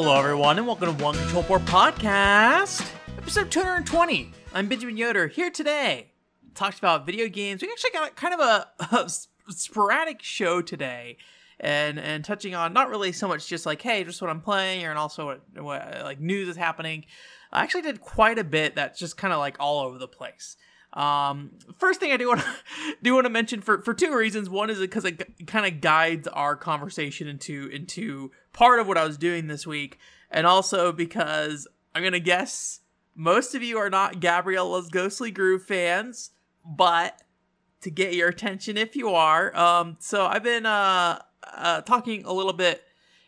Hello, everyone, and welcome to One Control Four Podcast, episode 220. I'm Benjamin Yoder here today. Talked about video games. We actually got kind of a, a sporadic show today, and and touching on not really so much just like hey, just what I'm playing, or and also what, what like news is happening. I actually did quite a bit that's just kind of like all over the place. Um, first thing I do want to do want to mention for for two reasons. One is because it kind of guides our conversation into into part of what I was doing this week, and also because I'm gonna guess most of you are not Gabriella's Ghostly Groove fans, but to get your attention if you are, um, so I've been uh, uh talking a little bit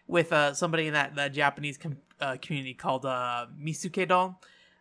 with uh somebody in that that Japanese com- uh, community called uh Misukedon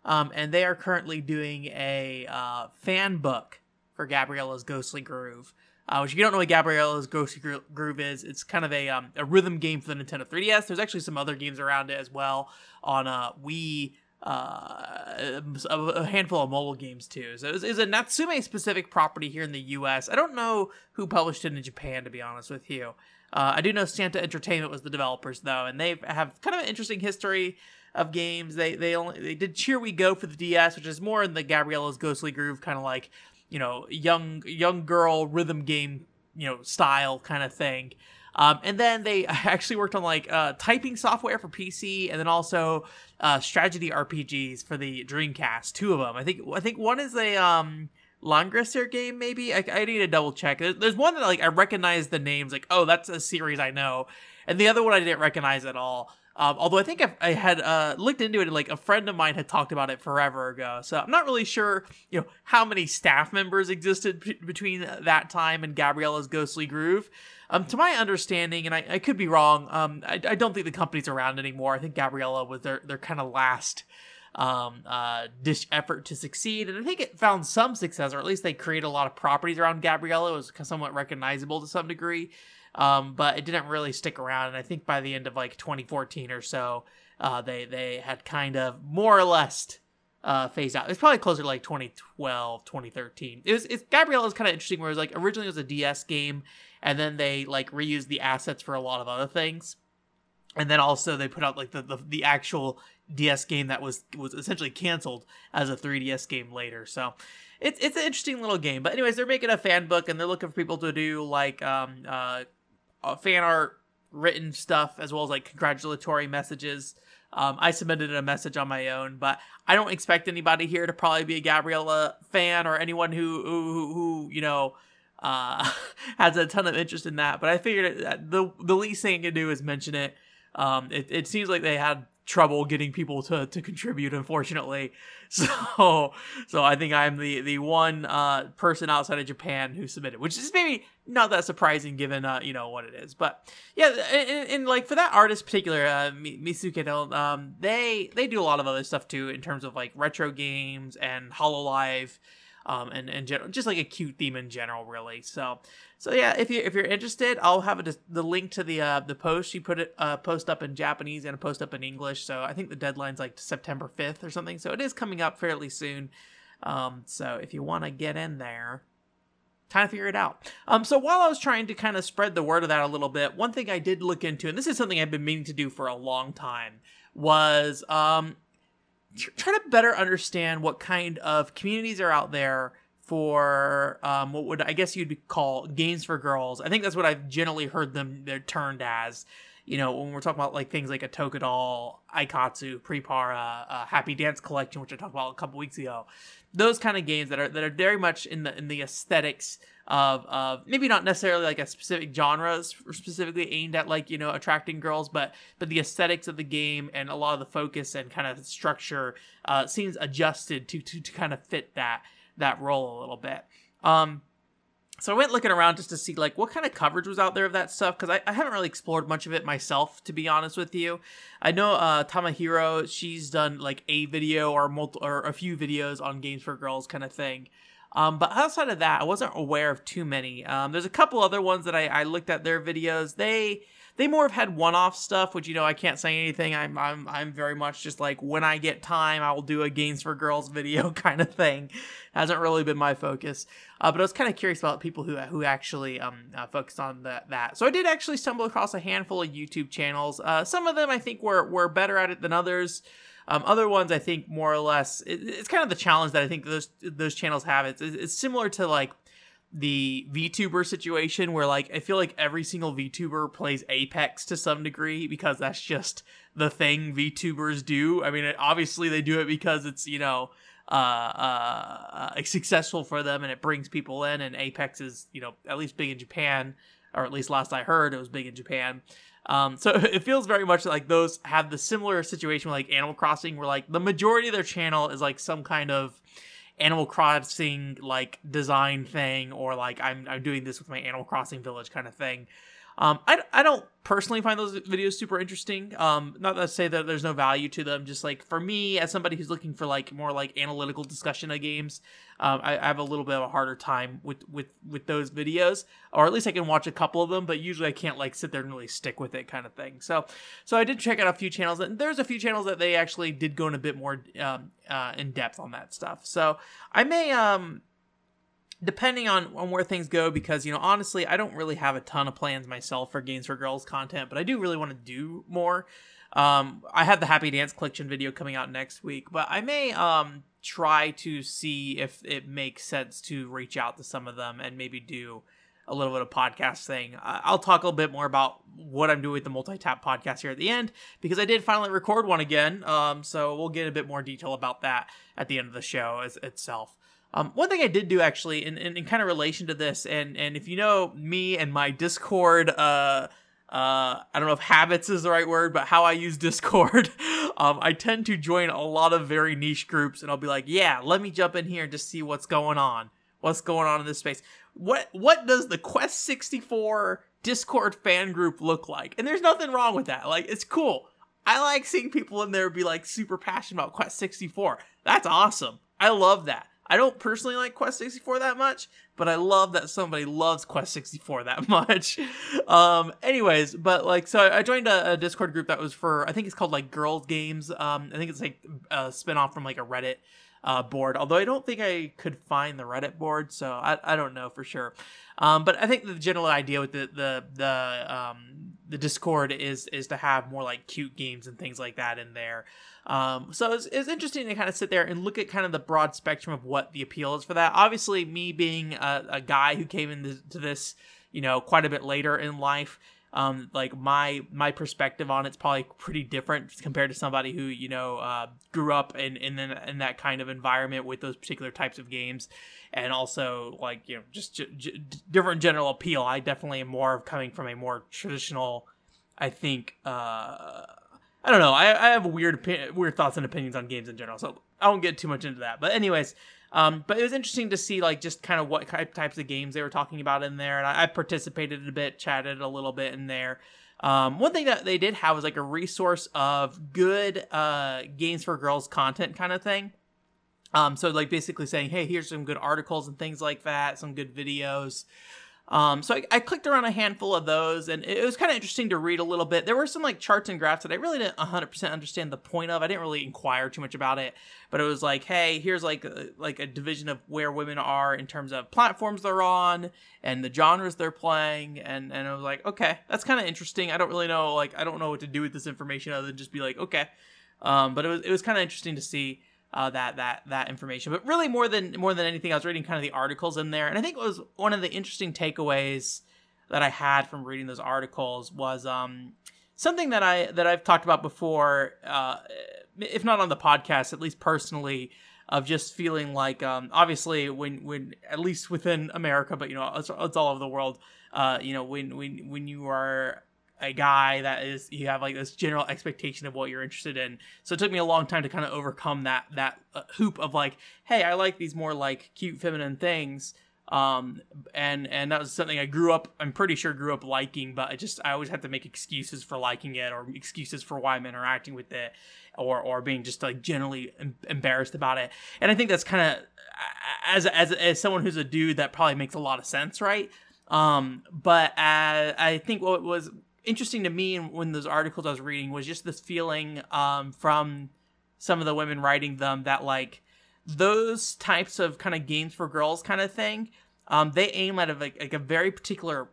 um, and they are currently doing a uh, fan book for Gabriella's Ghostly Groove. Uh, which, if you don't know what Gabriella's Ghostly Gro- Groove is, it's kind of a um, a rhythm game for the Nintendo 3DS. There's actually some other games around it as well on uh, Wii, uh, a handful of mobile games too. So it's, it's a Natsume specific property here in the U.S. I don't know who published it in Japan, to be honest with you. Uh, I do know Santa Entertainment was the developers though, and they have kind of an interesting history of games. They they only they did Cheer We Go for the DS, which is more in the Gabriella's Ghostly Groove kind of like you know young young girl rhythm game you know style kind of thing. Um, and then they actually worked on like uh, typing software for PC, and then also uh, strategy RPGs for the Dreamcast. Two of them, I think. I think one is a um, Langrisser game, maybe. I, I, need to double check. There's, there's one that like I recognize the names, like oh, that's a series I know, and the other one I didn't recognize at all. Um, although I think I, I had uh, looked into it, and like a friend of mine had talked about it forever ago. So I'm not really sure, you know, how many staff members existed p- between that time and Gabriella's Ghostly Groove. Um, to my understanding, and I, I could be wrong, um, I, I, don't think the company's around anymore. I think Gabriella was their their kind of last um, uh, dish effort to succeed, and I think it found some success, or at least they created a lot of properties around Gabriella. It was somewhat recognizable to some degree um, but it didn't really stick around. And I think by the end of like 2014 or so, uh, they they had kind of more or less uh, phased out. It's probably closer to like 2012, 2013. It was it's Gabriella is kind of interesting. Where it was like originally it was a DS game, and then they like reused the assets for a lot of other things. And then also they put out like the, the, the actual DS game that was was essentially canceled as a 3DS game later. So it's it's an interesting little game. But anyways, they're making a fan book and they're looking for people to do like um uh uh, fan art written stuff as well as like congratulatory messages. Um, I submitted a message on my own, but I don't expect anybody here to probably be a Gabriella fan or anyone who who, who you know uh, has a ton of interest in that. But I figured the the least thing I can do is mention it. Um, it, it seems like they had trouble getting people to, to contribute unfortunately so so i think i'm the the one uh, person outside of japan who submitted which is maybe not that surprising given uh, you know what it is but yeah and, and like for that artist particular uh, misuke um they they do a lot of other stuff too in terms of like retro games and hololive um, and and general, just like a cute theme in general, really. So, so yeah, if you if you're interested, I'll have a, the link to the uh, the post. She put it uh, post up in Japanese and a post up in English. So I think the deadline's like September fifth or something. So it is coming up fairly soon. Um, so if you want to get in there, time to figure it out. Um, so while I was trying to kind of spread the word of that a little bit, one thing I did look into, and this is something I've been meaning to do for a long time, was um, to better understand what kind of communities are out there for um, what would I guess you'd call games for girls. I think that's what I've generally heard them they're turned as. You know, when we're talking about like things like a Tokudoll, Aikatsu, PriPara, uh, Happy Dance Collection, which I talked about a couple weeks ago, those kind of games that are that are very much in the in the aesthetics of of maybe not necessarily like a specific genre specifically aimed at like you know attracting girls, but but the aesthetics of the game and a lot of the focus and kind of structure uh, seems adjusted to to to kind of fit that that role a little bit. Um, so I went looking around just to see like what kind of coverage was out there of that stuff because I, I, haven't really explored much of it myself to be honest with you. I know uh, Tamahiro she's done like a video or multi- or a few videos on games for girls kind of thing. Um, but outside of that, I wasn't aware of too many. Um, there's a couple other ones that I, I looked at their videos. They they more have had one-off stuff, which you know I can't say anything. I'm I'm I'm very much just like when I get time, I will do a games for girls video kind of thing. Hasn't really been my focus, uh, but I was kind of curious about people who who actually um uh, focused on that that. So I did actually stumble across a handful of YouTube channels. Uh, some of them I think were were better at it than others. Um, other ones, I think, more or less, it, it's kind of the challenge that I think those those channels have. It's it's similar to like the VTuber situation where like I feel like every single VTuber plays Apex to some degree because that's just the thing VTubers do. I mean, it, obviously they do it because it's you know uh, uh, uh, successful for them and it brings people in. And Apex is you know at least big in Japan, or at least last I heard it was big in Japan. Um, so it feels very much like those have the similar situation with like Animal Crossing, where like the majority of their channel is like some kind of Animal Crossing like design thing or like I'm I'm doing this with my Animal Crossing village kind of thing. Um, I, I don't personally find those videos super interesting. Um, not to say that there's no value to them. Just like for me, as somebody who's looking for like more like analytical discussion of games, um, I, I, have a little bit of a harder time with with with those videos. Or at least I can watch a couple of them, but usually I can't like sit there and really stick with it, kind of thing. So so I did check out a few channels, and there's a few channels that they actually did go in a bit more um, uh, in depth on that stuff. So I may um depending on, on where things go because you know honestly i don't really have a ton of plans myself for games for girls content but i do really want to do more. Um, i have the happy dance collection video coming out next week but i may um, try to see if it makes sense to reach out to some of them and maybe do a little bit of podcast thing. I'll talk a little bit more about what i'm doing with the multi-tap podcast here at the end because i did finally record one again um, so we'll get a bit more detail about that at the end of the show as, itself um, one thing I did do actually, in, in, in, kind of relation to this, and and if you know me and my Discord, uh, uh, I don't know if habits is the right word, but how I use Discord, um, I tend to join a lot of very niche groups, and I'll be like, yeah, let me jump in here and just see what's going on, what's going on in this space. What what does the Quest sixty four Discord fan group look like? And there's nothing wrong with that. Like it's cool. I like seeing people in there be like super passionate about Quest 64. That's awesome. I love that. I don't personally like Quest 64 that much, but I love that somebody loves Quest 64 that much. um, anyways, but like, so I joined a, a, Discord group that was for, I think it's called like Girls Games. Um, I think it's like a spinoff from like a Reddit uh, board, although I don't think I could find the Reddit board, so I, I don't know for sure. Um, but I think the general idea with the the the um, the Discord is is to have more like cute games and things like that in there. Um, so it's, it's interesting to kind of sit there and look at kind of the broad spectrum of what the appeal is for that. Obviously, me being a, a guy who came into this, you know, quite a bit later in life, um, like my my perspective on it's probably pretty different compared to somebody who you know uh, grew up in in in that kind of environment with those particular types of games, and also like you know just j- j- different general appeal. I definitely am more of coming from a more traditional, I think. Uh, I don't know. I, I have weird weird thoughts and opinions on games in general, so I won't get too much into that. But anyways, um, but it was interesting to see like just kind of what types of games they were talking about in there, and I, I participated a bit, chatted a little bit in there. Um, one thing that they did have was like a resource of good uh, games for girls content kind of thing. Um, so like basically saying, hey, here's some good articles and things like that, some good videos. Um, so I, I, clicked around a handful of those, and it was kind of interesting to read a little bit. There were some like charts and graphs that I really didn't 100% understand the point of. I didn't really inquire too much about it, but it was like, hey, here's like a, like a division of where women are in terms of platforms they're on and the genres they're playing, and and I was like, okay, that's kind of interesting. I don't really know, like, I don't know what to do with this information other than just be like, okay. Um, but it was it was kind of interesting to see uh, that that that information. But really, more than more than anything, I was reading kind of the articles in there, and I think it was one of the interesting takeaways that I had from reading those articles was um, something that I that I've talked about before, uh, if not on the podcast, at least personally, of just feeling like um, obviously when when at least within America, but you know it's, it's all over the world. Uh, you know when when when you are a guy that is you have like this general expectation of what you're interested in. So it took me a long time to kind of overcome that that uh, hoop of like hey i like these more like cute feminine things. Um and and that was something i grew up i'm pretty sure grew up liking but i just i always had to make excuses for liking it or excuses for why i'm interacting with it or or being just like generally em- embarrassed about it. And i think that's kind of as as as someone who's a dude that probably makes a lot of sense right? Um but uh, i think what was interesting to me when those articles I was reading was just this feeling um, from some of the women writing them that like those types of kind of games for girls kind of thing, um, they aim at a, like, like a very particular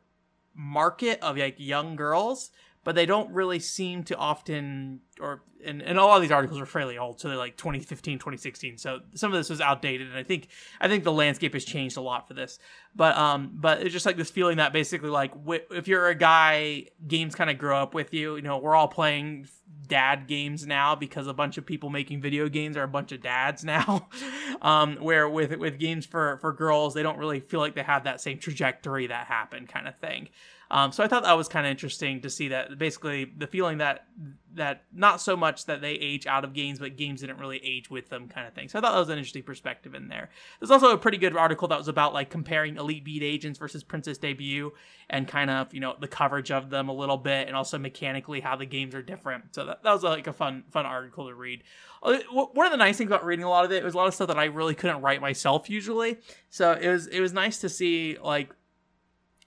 market of like young girls but they don't really seem to often or and, and a lot of these articles are fairly old so they're like 2015 2016 so some of this was outdated and i think i think the landscape has changed a lot for this. But um but it's just like this feeling that basically like if you're a guy games kind of grow up with you you know we're all playing dad games now because a bunch of people making video games are a bunch of dads now um where with with games for for girls they don't really feel like they have that same trajectory that happened kind of thing um, so I thought that was kind of interesting to see that basically the feeling that that not so much that they age out of games, but games didn't really age with them, kind of thing. So I thought that was an interesting perspective in there. There's also a pretty good article that was about like comparing Elite Beat Agents versus Princess Debut and kind of you know the coverage of them a little bit, and also mechanically how the games are different. So that, that was like a fun fun article to read. Uh, one of the nice things about reading a lot of it was a lot of stuff that I really couldn't write myself usually. So it was it was nice to see like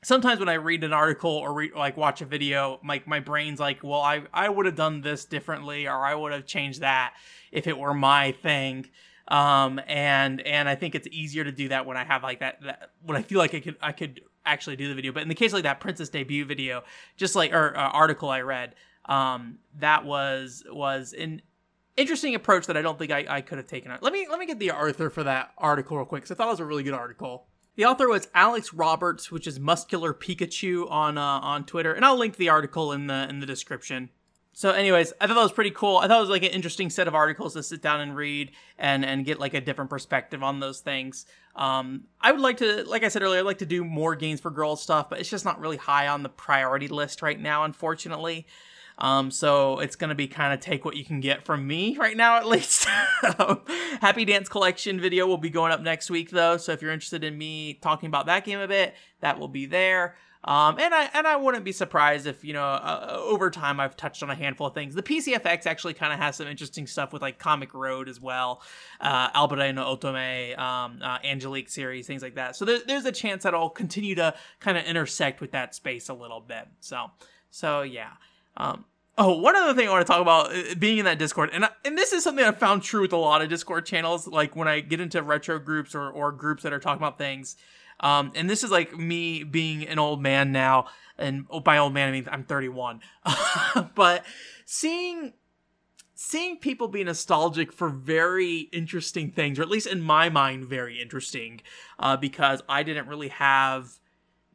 sometimes when I read an article or re- like watch a video, like my, brain's like, well, I I would have done this differently, or I would have changed that if it were my thing. Um, and and I think it's easier to do that when I have like that, that when I feel like I could I could actually do the video. But in the case like that Princess debut video, just like or uh, article I read, um, that was was an interesting approach that I don't think I, I could have taken. Let me let me get the Arthur for that article real quick because I thought it was a really good article. The author was Alex Roberts, which is Muscular Pikachu on uh, on Twitter, and I'll link the article in the in the description. So, anyways, I thought that was pretty cool. I thought it was like an interesting set of articles to sit down and read and and get like a different perspective on those things. Um, I would like to, like I said earlier, I'd like to do more games for girls stuff, but it's just not really high on the priority list right now, unfortunately. Um, so it's going to be kind of take what you can get from me right now, at least. Happy Dance Collection video will be going up next week, though. So if you're interested in me talking about that game a bit, that will be there. Um, and I and I wouldn't be surprised if you know uh, uh over time I've touched on a handful of things. The PCFX actually kind of has some interesting stuff with like Comic Road as well, uh, Albert no Otome, um, uh, Angelique series, things like that. So there, there's a chance that I'll continue to kind of intersect with that space a little bit. So so yeah. Um, oh, one other thing I want to talk about uh, being in that Discord, and and this is something I found true with a lot of Discord channels. Like when I get into retro groups or or groups that are talking about things, um, and this is like me being an old man now, and oh, by old man I mean I'm 31, but seeing seeing people be nostalgic for very interesting things, or at least in my mind, very interesting, uh, because I didn't really have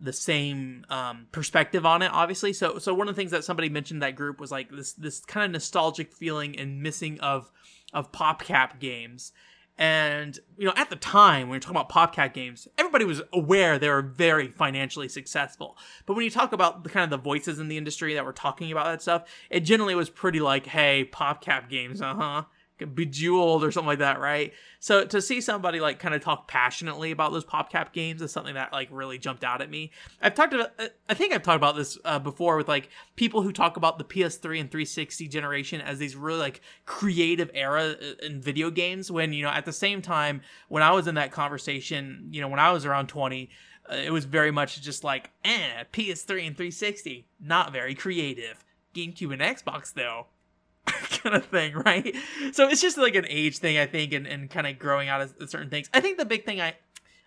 the same um, perspective on it obviously. So so one of the things that somebody mentioned that group was like this this kind of nostalgic feeling and missing of of popcap games. And you know at the time when you're talking about popcap games everybody was aware they were very financially successful. But when you talk about the kind of the voices in the industry that were talking about that stuff it generally was pretty like hey popcap games uh-huh bejeweled or something like that, right? So to see somebody like kind of talk passionately about those PopCap games is something that like really jumped out at me. I've talked about, uh, I think I've talked about this uh, before with like people who talk about the PS3 and 360 generation as these really like creative era uh, in video games. When you know at the same time when I was in that conversation, you know when I was around 20. Uh, it was very much just like, eh, PS3 and 360, not very creative. GameCube and Xbox, though, kind of thing, right? So it's just like an age thing, I think, and, and kind of growing out of certain things. I think the big thing I,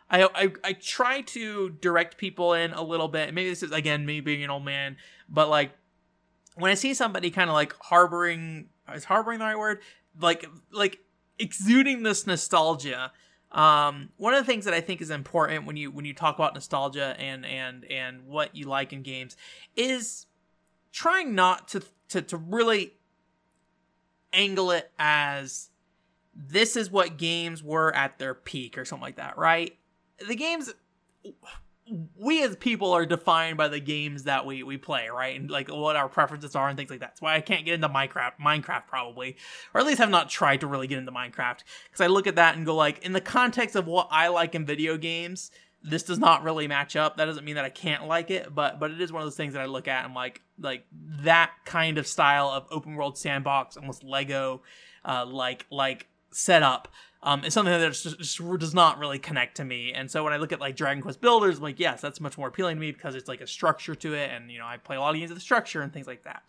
I, I, I try to direct people in a little bit. Maybe this is again me being an old man, but like when I see somebody kind of like harboring, is harboring the right word? Like, like exuding this nostalgia. Um, one of the things that I think is important when you when you talk about nostalgia and and and what you like in games is trying not to to to really angle it as this is what games were at their peak or something like that, right? The games we as people are defined by the games that we we play, right? And like what our preferences are and things like that. That's why I can't get into Minecraft, Minecraft probably, or at least have not tried to really get into Minecraft because I look at that and go like, in the context of what I like in video games, this does not really match up. That doesn't mean that I can't like it, but but it is one of those things that I look at and like like that kind of style of open world sandbox, almost Lego, uh, like like setup um, is something that just, just does not really connect to me. And so when I look at like Dragon Quest Builders, I'm like, yes, that's much more appealing to me because it's like a structure to it, and you know, I play a lot of games with structure and things like that.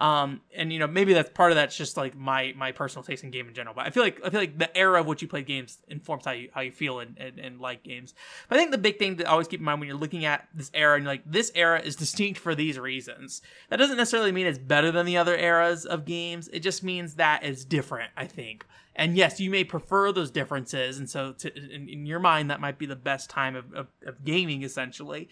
Um, and you know, maybe that's part of that's just like my my personal taste in game in general. But I feel like I feel like the era of which you play games informs how you how you feel and, and, and like games. But I think the big thing to always keep in mind when you're looking at this era and like this era is distinct for these reasons. That doesn't necessarily mean it's better than the other eras of games. It just means that it's different. I think. And yes, you may prefer those differences, and so to, in, in, your mind, that might be the best time of, of, of gaming, essentially.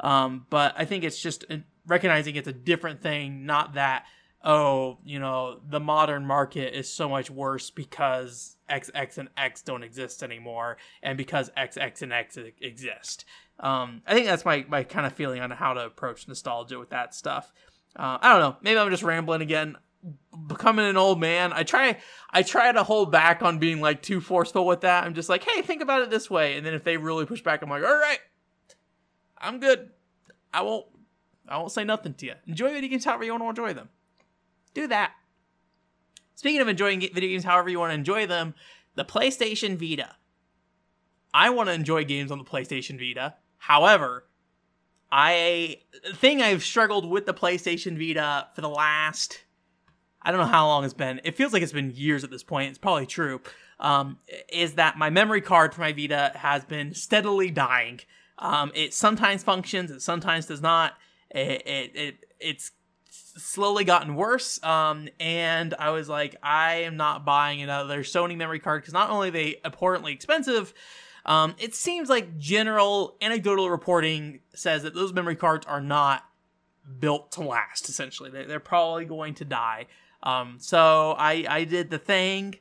Um, but I think it's just recognizing it's a different thing, not that oh, you know, the modern market is so much worse because XX and X don't exist anymore, and because XX and X exist. Um, I think that's my my kind of feeling on how to approach nostalgia with that stuff. Uh, I don't know. Maybe I'm just rambling again. Becoming an old man, I try I try to hold back on being like too forceful with that. I'm just like, hey, think about it this way, and then if they really push back, I'm like, all right, I'm good. I won't I won't say nothing to you. Enjoy video games however you want to enjoy them. Do that. Speaking of enjoying video games however you want to enjoy them, the PlayStation Vita. I want to enjoy games on the PlayStation Vita. However, I thing I've struggled with the PlayStation Vita for the last I don't know how long it's been. It feels like it's been years at this point. It's probably true. Um, is that my memory card for my Vita has been steadily dying. Um, it sometimes functions, it sometimes does not. It, it, it it's slowly gotten worse. Um, and I was like, I am not buying another Sony memory card because not only are they abhorrently expensive, um, it seems like general anecdotal reporting says that those memory cards are not built to last. Essentially, they're, they're probably going to die. Um, so I I did the thing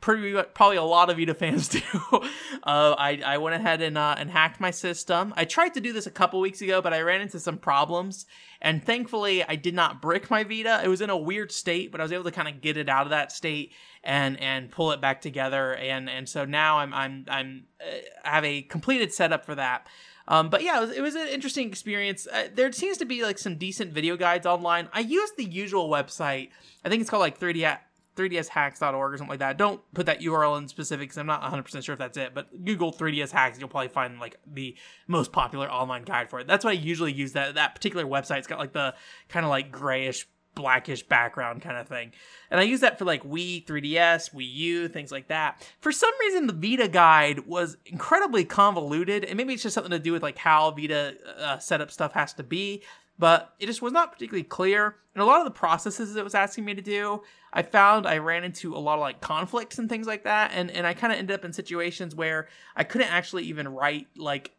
pretty probably a lot of Vita fans do. uh, I I went ahead and uh, and hacked my system. I tried to do this a couple weeks ago, but I ran into some problems, and thankfully I did not brick my Vita. It was in a weird state, but I was able to kind of get it out of that state and and pull it back together. And and so now I'm I'm I'm uh, I have a completed setup for that. Um, but yeah, it was, it was, an interesting experience. Uh, there seems to be like some decent video guides online. I use the usual website. I think it's called like 3D 3dshacks.org or something like that. Don't put that URL in specific because I'm not 100% sure if that's it, but Google 3ds hacks, you'll probably find like the most popular online guide for it. That's what I usually use that that particular website. It's got like the kind of like grayish blackish background kind of thing. And I use that for like Wii, 3DS, Wii U, things like that. For some reason, the Vita guide was incredibly convoluted, and maybe it's just something to do with like how Vita uh, setup stuff has to be but it just was not particularly clear. And a lot of the processes it was asking me to do, I found I ran into a lot of like conflicts and things like that. And, and I kind of ended up in situations where I couldn't actually even write like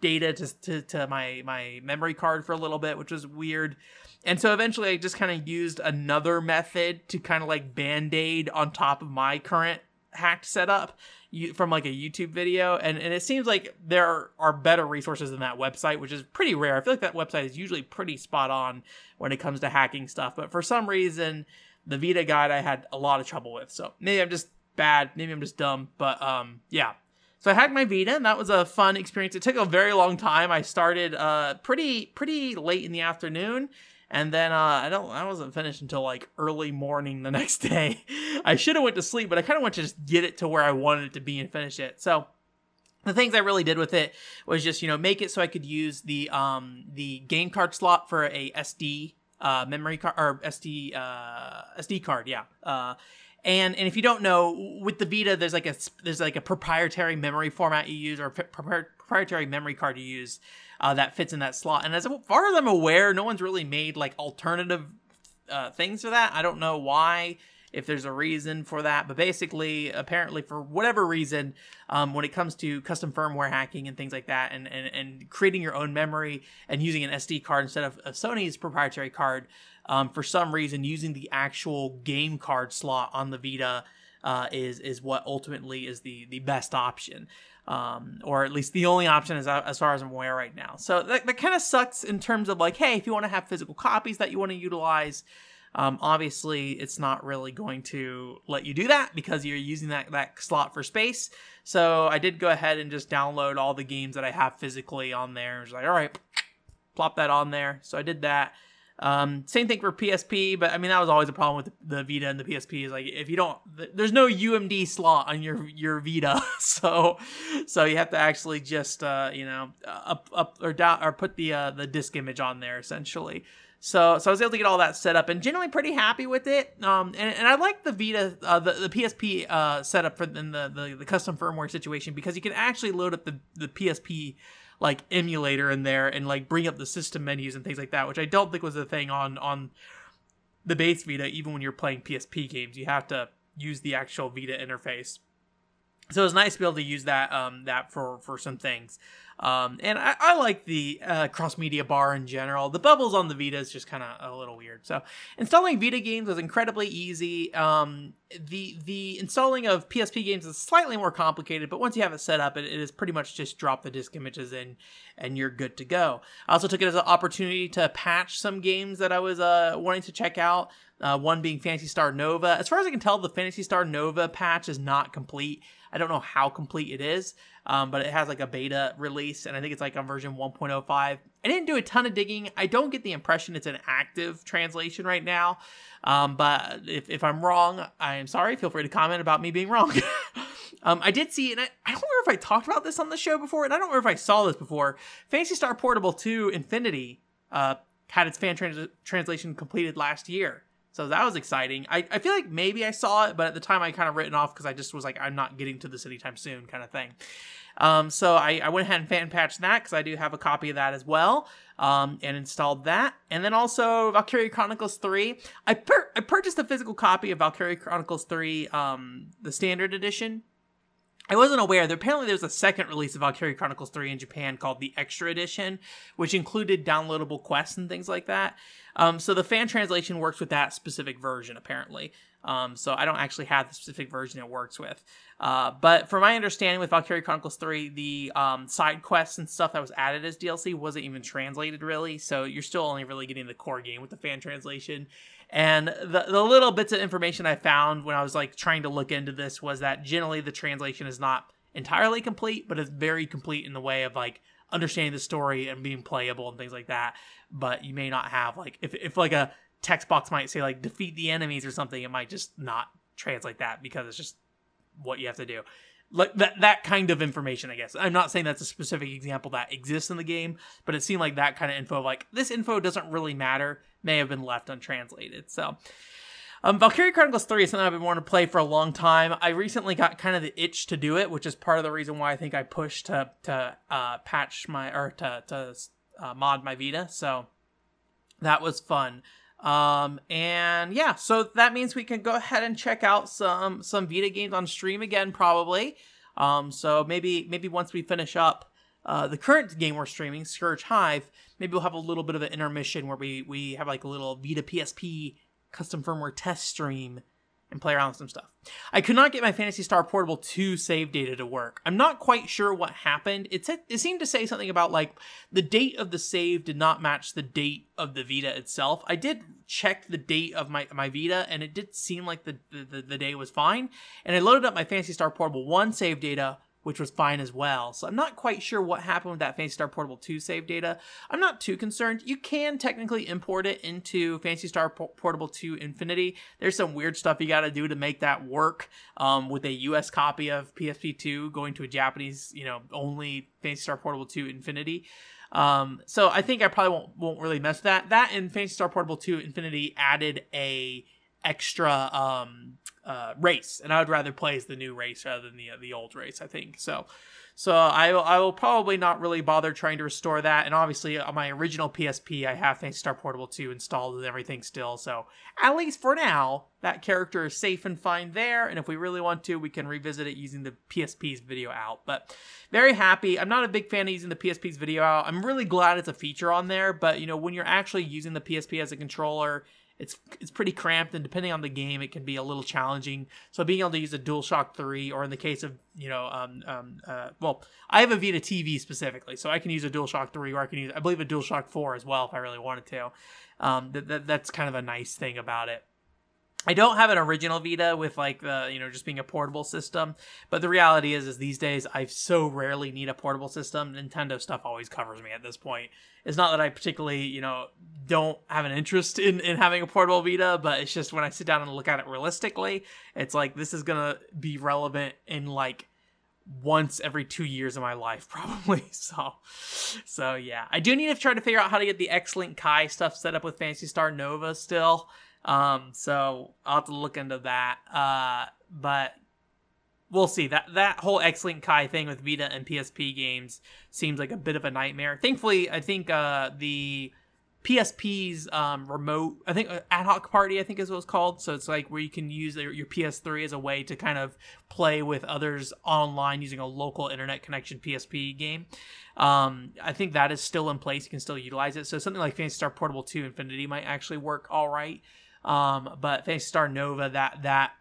data to, to, to my, my memory card for a little bit, which was weird. And so eventually I just kind of used another method to kind of like band aid on top of my current hacked setup from like a YouTube video, and, and it seems like there are better resources than that website, which is pretty rare. I feel like that website is usually pretty spot on when it comes to hacking stuff, but for some reason, the Vita guide I had a lot of trouble with. So maybe I'm just bad, maybe I'm just dumb, but um, yeah. So I hacked my Vita, and that was a fun experience. It took a very long time. I started uh pretty pretty late in the afternoon and then uh, I don't I wasn't finished until like early morning the next day. I should have went to sleep, but I kind of want to just get it to where I wanted it to be and finish it. So the things I really did with it was just you know make it so I could use the um the game card slot for a SD uh memory card or SD uh SD card, yeah. Uh and and if you don't know, with the Vita, there's like a there's like a proprietary memory format you use or proprietary memory card you use uh, that fits in that slot. And as far as I'm aware, no one's really made like alternative uh, things for that. I don't know why, if there's a reason for that, but basically, apparently, for whatever reason, um, when it comes to custom firmware hacking and things like that, and, and, and creating your own memory and using an SD card instead of a Sony's proprietary card, um, for some reason, using the actual game card slot on the Vita uh, is is what ultimately is the the best option um, or at least the only option is as far as I'm aware right now. So that, that kind of sucks in terms of like, hey, if you want to have physical copies that you want to utilize, um, obviously it's not really going to let you do that because you're using that that slot for space. So I did go ahead and just download all the games that I have physically on there. It's like, all right, plop that on there. So I did that. Um, same thing for PSP, but I mean that was always a problem with the Vita and the PSP. Is like if you don't, there's no UMD slot on your your Vita, so so you have to actually just uh, you know up up or down or put the uh, the disc image on there essentially. So, so I was able to get all that set up and generally pretty happy with it. Um, and, and I like the Vita, uh, the, the PSP uh, setup for the, the, the custom firmware situation because you can actually load up the, the PSP like emulator in there and like bring up the system menus and things like that, which I don't think was a thing on on the base Vita. Even when you're playing PSP games, you have to use the actual Vita interface. So it was nice to be able to use that um, that for for some things. Um, and I, I, like the uh, cross media bar in general. The bubbles on the Vita is just kind of a little weird. So installing Vita games was incredibly easy. Um, the the installing of PSP games is slightly more complicated, but once you have it set up, it, it is pretty much just drop the disk images in and you're good to go. I also took it as an opportunity to patch some games that I was uh, wanting to check out. Uh, one being Phantasy Star Nova. As far as I can tell, the Phantasy Star Nova patch is not complete. I don't know how complete it is, um, but it has like a beta release, and I think it's like on version 1.05. I didn't do a ton of digging. I don't get the impression it's an active translation right now, um, but if, if I'm wrong, I am sorry. Feel free to comment about me being wrong. um, I did see, and I, I don't remember if I talked about this on the show before, and I don't remember if I saw this before. Phantasy Star Portable 2 Infinity uh, had its fan trans- translation completed last year. So that was exciting. I, I feel like maybe I saw it, but at the time I kind of written off because I just was like, I'm not getting to this anytime soon kind of thing. Um, so I, I went ahead and fan patched that because I do have a copy of that as well. Um, and installed that. And then also Valkyria Chronicles 3. I, per- I purchased a physical copy of Valkyria Chronicles 3, um, the standard edition. I wasn't aware that apparently there's a second release of Valkyria Chronicles 3 in Japan called the Extra Edition, which included downloadable quests and things like that. Um, so the fan translation works with that specific version, apparently. Um, so I don't actually have the specific version it works with. Uh, but from my understanding with Valkyria Chronicles 3, the um, side quests and stuff that was added as DLC wasn't even translated really. So you're still only really getting the core game with the fan translation. And the, the little bits of information I found when I was like trying to look into this was that generally the translation is not entirely complete, but it's very complete in the way of like understanding the story and being playable and things like that. But you may not have like if if like a text box might say like defeat the enemies or something, it might just not translate that because it's just what you have to do. Like that that kind of information, I guess. I'm not saying that's a specific example that exists in the game, but it seemed like that kind of info, like this info doesn't really matter, may have been left untranslated. So um, Valkyria Chronicles 3 is something I've been wanting to play for a long time. I recently got kind of the itch to do it, which is part of the reason why I think I pushed to to uh, patch my or to to uh, mod my Vita. So that was fun. Um, and yeah, so that means we can go ahead and check out some some Vita games on stream again, probably. Um, so maybe maybe once we finish up uh, the current game we're streaming, Scourge Hive, maybe we'll have a little bit of an intermission where we we have like a little Vita PSP custom firmware test stream and play around with some stuff. I could not get my Phantasy Star Portable 2 save data to work. I'm not quite sure what happened. It said it seemed to say something about like the date of the save did not match the date of the Vita itself. I did check the date of my, my Vita and it did seem like the, the, the day was fine. And I loaded up my Phantasy Star Portable 1 save data which was fine as well. So I'm not quite sure what happened with that Phantasy Star Portable 2 save data. I'm not too concerned. You can technically import it into Phantasy Star Portable 2 Infinity. There's some weird stuff you got to do to make that work um, with a US copy of PSP 2 going to a Japanese, you know, only Phantasy Star Portable 2 Infinity. Um, so I think I probably won't won't really mess with that. That and Phantasy Star Portable 2 Infinity added a extra um uh, race, and I would rather play as the new race rather than the uh, the old race. I think so. So I will, I will probably not really bother trying to restore that. And obviously on my original PSP, I have Phantasy Star Portable 2 installed and everything still. So at least for now, that character is safe and fine there. And if we really want to, we can revisit it using the PSP's video out. But very happy. I'm not a big fan of using the PSP's video out. I'm really glad it's a feature on there. But you know, when you're actually using the PSP as a controller, it's it's pretty cramped and depending on the game it can be a little challenging. So being able to use a DualShock 3 or in the case of you know um, um uh, well I have a Vita TV specifically so I can use a DualShock 3 or I can use I believe a DualShock 4 as well if I really wanted to. Um that, that that's kind of a nice thing about it I don't have an original Vita with like the you know just being a portable system, but the reality is is these days I so rarely need a portable system. Nintendo stuff always covers me at this point. It's not that I particularly you know don't have an interest in in having a portable Vita, but it's just when I sit down and look at it realistically, it's like this is gonna be relevant in like once every two years of my life probably so so yeah i do need to try to figure out how to get the x-link kai stuff set up with phantasy star nova still um, so I'll have to look into that. Uh, but we'll see. That that whole X-Link Kai thing with Vita and PSP games seems like a bit of a nightmare. Thankfully, I think uh, the PSP's um, remote, I think uh, ad hoc party, I think is what it's called. So it's like where you can use your, your PS3 as a way to kind of play with others online using a local internet connection PSP game. Um, I think that is still in place. You can still utilize it. So something like Phantasy Star Portable 2 Infinity might actually work all right. Um, but Phantasy Star Nova, that that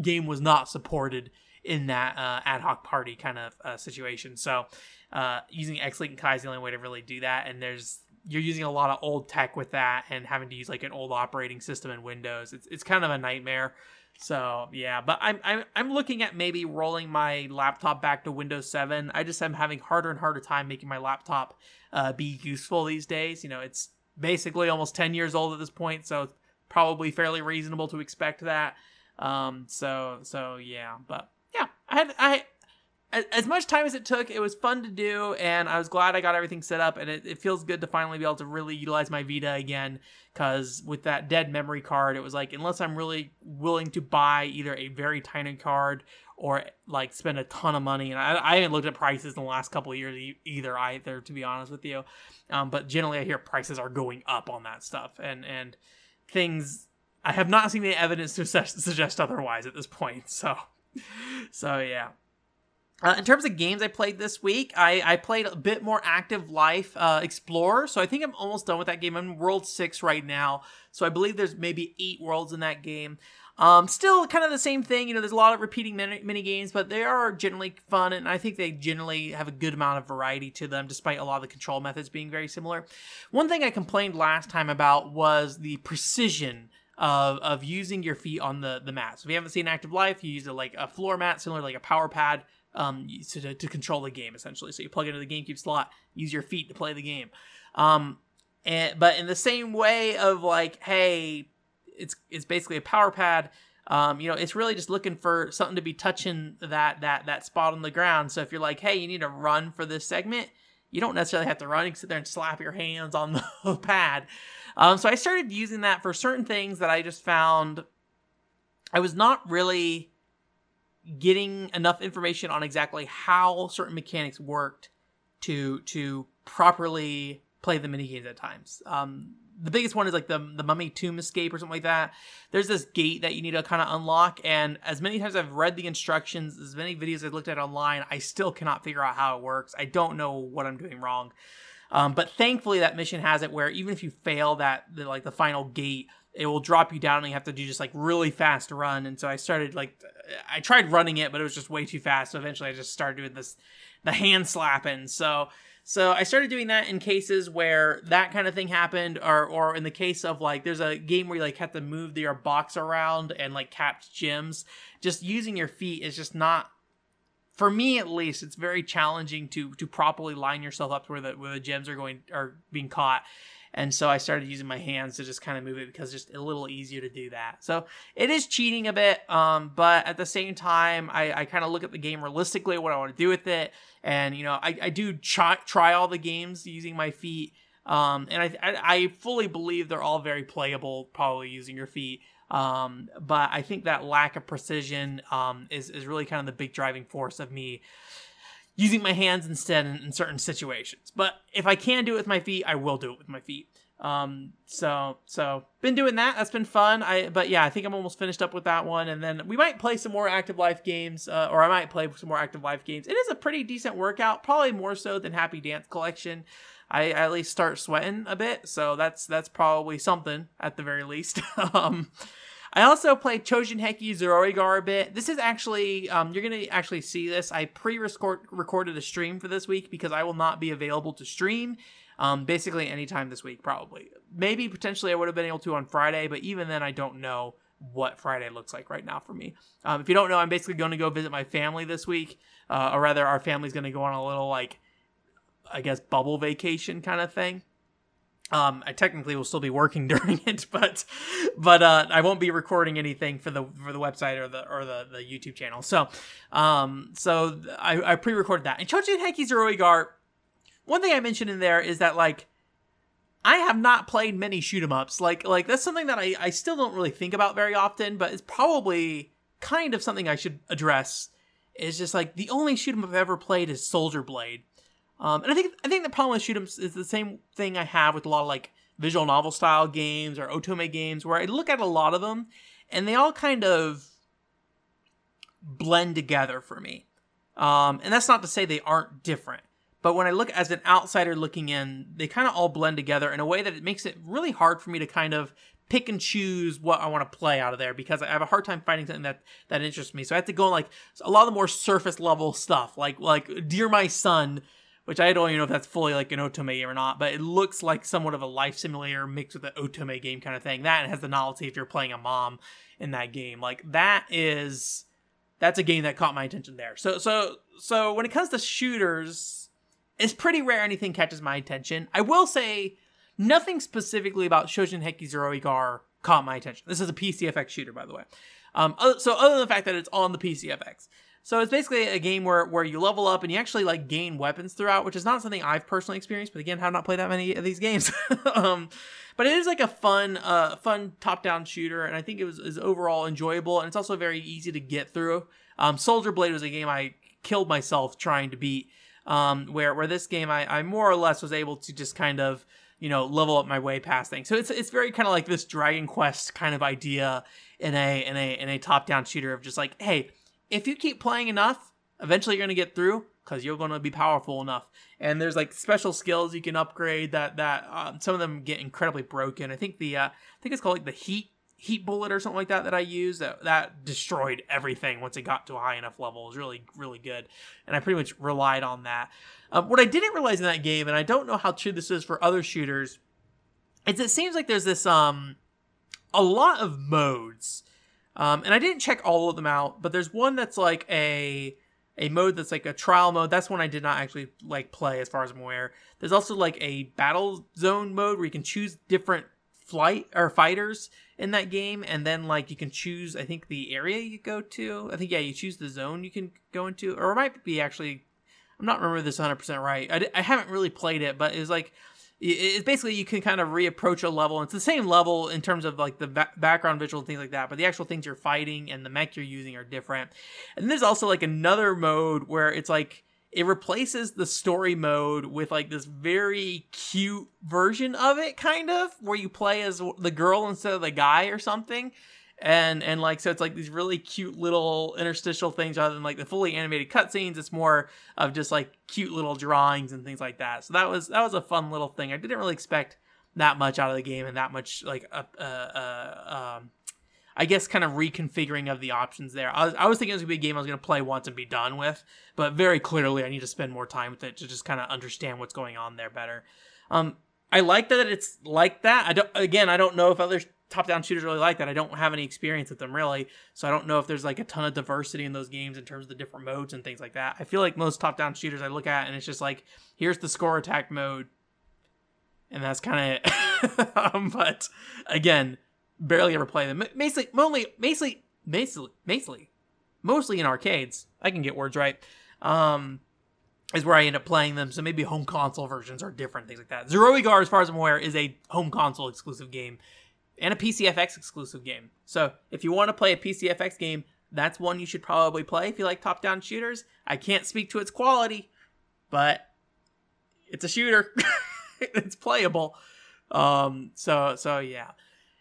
game was not supported in that uh, ad hoc party kind of uh, situation. So uh, using X-Link and Kai is the only way to really do that. And there's you're using a lot of old tech with that and having to use like an old operating system in Windows. It's it's kind of a nightmare. So yeah, but I'm I'm I'm looking at maybe rolling my laptop back to Windows 7. I just am having harder and harder time making my laptop uh, be useful these days. You know, it's basically almost 10 years old at this point, so probably fairly reasonable to expect that. Um, so so yeah, but yeah, I had I as much time as it took, it was fun to do, and I was glad I got everything set up. And it, it feels good to finally be able to really utilize my Vita again. Because with that dead memory card, it was like unless I'm really willing to buy either a very tiny card or like spend a ton of money, and I, I haven't looked at prices in the last couple of years either, either to be honest with you. Um, but generally, I hear prices are going up on that stuff, and and things I have not seen any evidence to suggest otherwise at this point. So, so yeah. Uh, in terms of games I played this week, I, I played a bit more Active Life uh, Explorer. So I think I'm almost done with that game. I'm World 6 right now. So I believe there's maybe eight worlds in that game. Um, still kind of the same thing. You know, there's a lot of repeating mini, mini games, but they are generally fun, and I think they generally have a good amount of variety to them, despite a lot of the control methods being very similar. One thing I complained last time about was the precision of, of using your feet on the, the mat. So if you haven't seen Active Life, you use a, like a floor mat, similar to like a power pad um, to, to control the game essentially. So you plug into the GameCube slot, use your feet to play the game. Um, and but in the same way of like, hey, it's it's basically a power pad. Um, you know, it's really just looking for something to be touching that that that spot on the ground. So if you're like, hey, you need to run for this segment, you don't necessarily have to run. You can sit there and slap your hands on the pad. Um, so I started using that for certain things that I just found I was not really getting enough information on exactly how certain mechanics worked to to properly play the mini games at times. Um, the biggest one is like the the mummy tomb escape or something like that. There's this gate that you need to kind of unlock, and as many times I've read the instructions, as many videos I've looked at online, I still cannot figure out how it works. I don't know what I'm doing wrong. Um, but thankfully, that mission has it where even if you fail that, the, like the final gate, it will drop you down and you have to do just like really fast run. And so I started like I tried running it, but it was just way too fast. So eventually, I just started doing this the hand slapping. So so I started doing that in cases where that kind of thing happened, or or in the case of like there's a game where you like have to move your box around and like catch gems. Just using your feet is just not for me at least it's very challenging to to properly line yourself up where the where the gems are going are being caught and so I started using my hands to just kind of move it because it's just a little easier to do that. So it is cheating a bit, um, but at the same time, I, I kind of look at the game realistically, what I want to do with it, and you know, I, I do try, try all the games using my feet, um, and I, I, fully believe they're all very playable, probably using your feet. Um, but I think that lack of precision um, is is really kind of the big driving force of me using my hands instead in, in, certain situations. But if I can do it with my feet, I will do it with my feet. Um, so so been doing that. That's been fun. I but yeah, I think I'm almost finished up with that one, and then we might play some more active life games, uh, or I might play some more active life games. It is a pretty decent workout, probably more so than Happy Dance Collection. I, I at least start sweating a bit, so that's that's probably something at the very least. um, I also played Chojin Heiki Zeroigar a bit. This is actually, um, you're going to actually see this. I pre recorded a stream for this week because I will not be available to stream um, basically anytime this week, probably. Maybe potentially I would have been able to on Friday, but even then, I don't know what Friday looks like right now for me. Um, if you don't know, I'm basically going to go visit my family this week, uh, or rather, our family's going to go on a little like, I guess, bubble vacation kind of thing. Um, I technically will still be working during it, but but uh, I won't be recording anything for the for the website or the or the, the YouTube channel. So um, so I, I pre-recorded that. And Chojin Heiki Zero one thing I mentioned in there is that like I have not played many shoot 'em ups. Like like that's something that I, I still don't really think about very often, but it's probably kind of something I should address. Is just like the only shoot 'em up I've ever played is Soldier Blade. Um, and I think I think the problem with shoot 'em is the same thing I have with a lot of like visual novel style games or otome games, where I look at a lot of them and they all kind of blend together for me. Um, and that's not to say they aren't different. But when I look as an outsider looking in, they kind of all blend together in a way that it makes it really hard for me to kind of pick and choose what I want to play out of there because I have a hard time finding something that that interests me. So I have to go like a lot of the more surface level stuff, like like Dear My Son, which I don't even know if that's fully like an otome or not, but it looks like somewhat of a life simulator mixed with an otome game kind of thing. That has the novelty if you're playing a mom in that game. Like that is that's a game that caught my attention there. So so so when it comes to shooters it's pretty rare anything catches my attention. I will say nothing specifically about Chojin Heiki Zeroigar caught my attention. This is a PCFX shooter, by the way. Um, so other than the fact that it's on the PCFX. So it's basically a game where, where you level up and you actually like gain weapons throughout, which is not something I've personally experienced, but again, have not played that many of these games. um, but it is like a fun, uh, fun top-down shooter, and I think it was is overall enjoyable, and it's also very easy to get through. Um, Soldier Blade was a game I killed myself trying to beat um, where where this game I, I more or less was able to just kind of you know level up my way past things. So it's it's very kind of like this Dragon Quest kind of idea in a in a in a top down shooter of just like hey if you keep playing enough, eventually you're gonna get through because you're gonna be powerful enough. And there's like special skills you can upgrade that that um, some of them get incredibly broken. I think the uh, I think it's called like the heat heat bullet or something like that that I used that that destroyed everything once it got to a high enough level. It was really really good, and I pretty much relied on that. Um, what I didn't realize in that game, and I don't know how true this is for other shooters, is it seems like there's this um a lot of modes, um, and I didn't check all of them out, but there's one that's like a a mode that's like a trial mode. That's one I did not actually like play as far as I'm aware. There's also like a battle zone mode where you can choose different flight or fighters in that game and then like you can choose i think the area you go to i think yeah you choose the zone you can go into or it might be actually i'm not remember this 100% right i, I haven't really played it but it's like it's basically you can kind of reapproach a level it's the same level in terms of like the ba- background visual and things like that but the actual things you're fighting and the mech you're using are different. And there's also like another mode where it's like it replaces the story mode with like this very cute version of it kind of where you play as the girl instead of the guy or something and and like so it's like these really cute little interstitial things rather than like the fully animated cutscenes it's more of just like cute little drawings and things like that so that was that was a fun little thing i didn't really expect that much out of the game and that much like uh, uh, uh um I guess kind of reconfiguring of the options there. I was, I was thinking it was gonna be a game I was gonna play once and be done with, but very clearly I need to spend more time with it to just kind of understand what's going on there better. Um, I like that it's like that. I don't again I don't know if other top down shooters really like that. I don't have any experience with them really, so I don't know if there's like a ton of diversity in those games in terms of the different modes and things like that. I feel like most top down shooters I look at and it's just like here's the score attack mode, and that's kind of it. um, but again barely ever play them. Mostly, mostly, mostly, mostly, mostly, mostly in arcades. I can get words right. Um, is where I end up playing them. So maybe home console versions are different, things like that. Zeroigar, as far as I'm aware, is a home console exclusive game and a PCFX exclusive game. So if you want to play a PCFX game, that's one you should probably play if you like top-down shooters. I can't speak to its quality, but it's a shooter. it's playable. Um, so so yeah.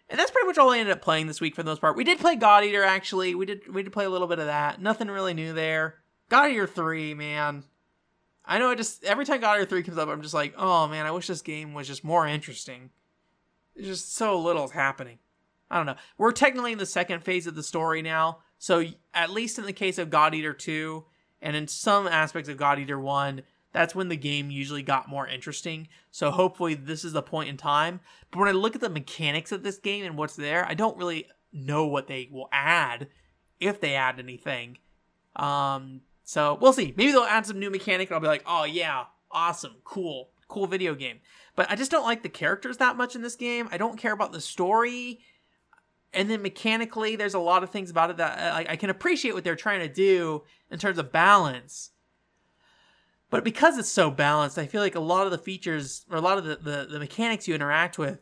And that's pretty much all I ended up playing this week for the most part. We did play God Eater actually. We did we did play a little bit of that. Nothing really new there. God Eater 3, man. I know I just every time God Eater 3 comes up, I'm just like, oh man, I wish this game was just more interesting. Just so little is happening. I don't know. We're technically in the second phase of the story now. So at least in the case of God Eater 2, and in some aspects of God Eater 1, that's when the game usually got more interesting. So hopefully this is the point in time. But when I look at the mechanics of this game and what's there, I don't really know what they will add if they add anything. Um, so we'll see. Maybe they'll add some new mechanic and I'll be like, oh yeah, awesome, cool, cool video game. But I just don't like the characters that much in this game. I don't care about the story. And then mechanically, there's a lot of things about it that uh, I, I can appreciate what they're trying to do in terms of balance. But because it's so balanced, I feel like a lot of the features or a lot of the, the, the mechanics you interact with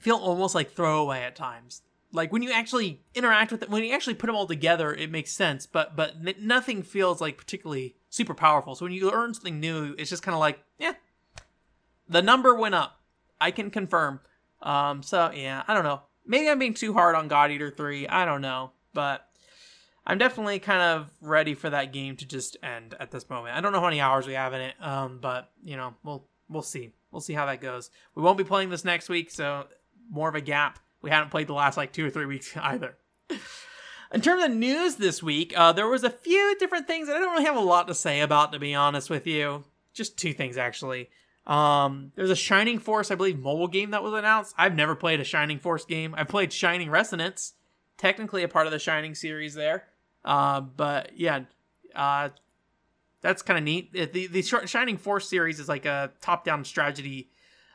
feel almost like throwaway at times. Like when you actually interact with it, when you actually put them all together, it makes sense. But but nothing feels like particularly super powerful. So when you learn something new, it's just kind of like, yeah, the number went up. I can confirm. Um, so yeah, I don't know. Maybe I'm being too hard on God Eater 3. I don't know. But I'm definitely kind of ready for that game to just end at this moment. I don't know how many hours we have in it, um, but you know, we'll we'll see. We'll see how that goes. We won't be playing this next week, so more of a gap. We haven't played the last like two or three weeks either. In terms of news this week, uh, there was a few different things that I don't really have a lot to say about, to be honest with you. Just two things actually. Um, there's a Shining Force, I believe, mobile game that was announced. I've never played a Shining Force game. I've played Shining Resonance, technically a part of the Shining series there. Uh, but yeah, uh, that's kind of neat. The the Shining Force series is like a top down strategy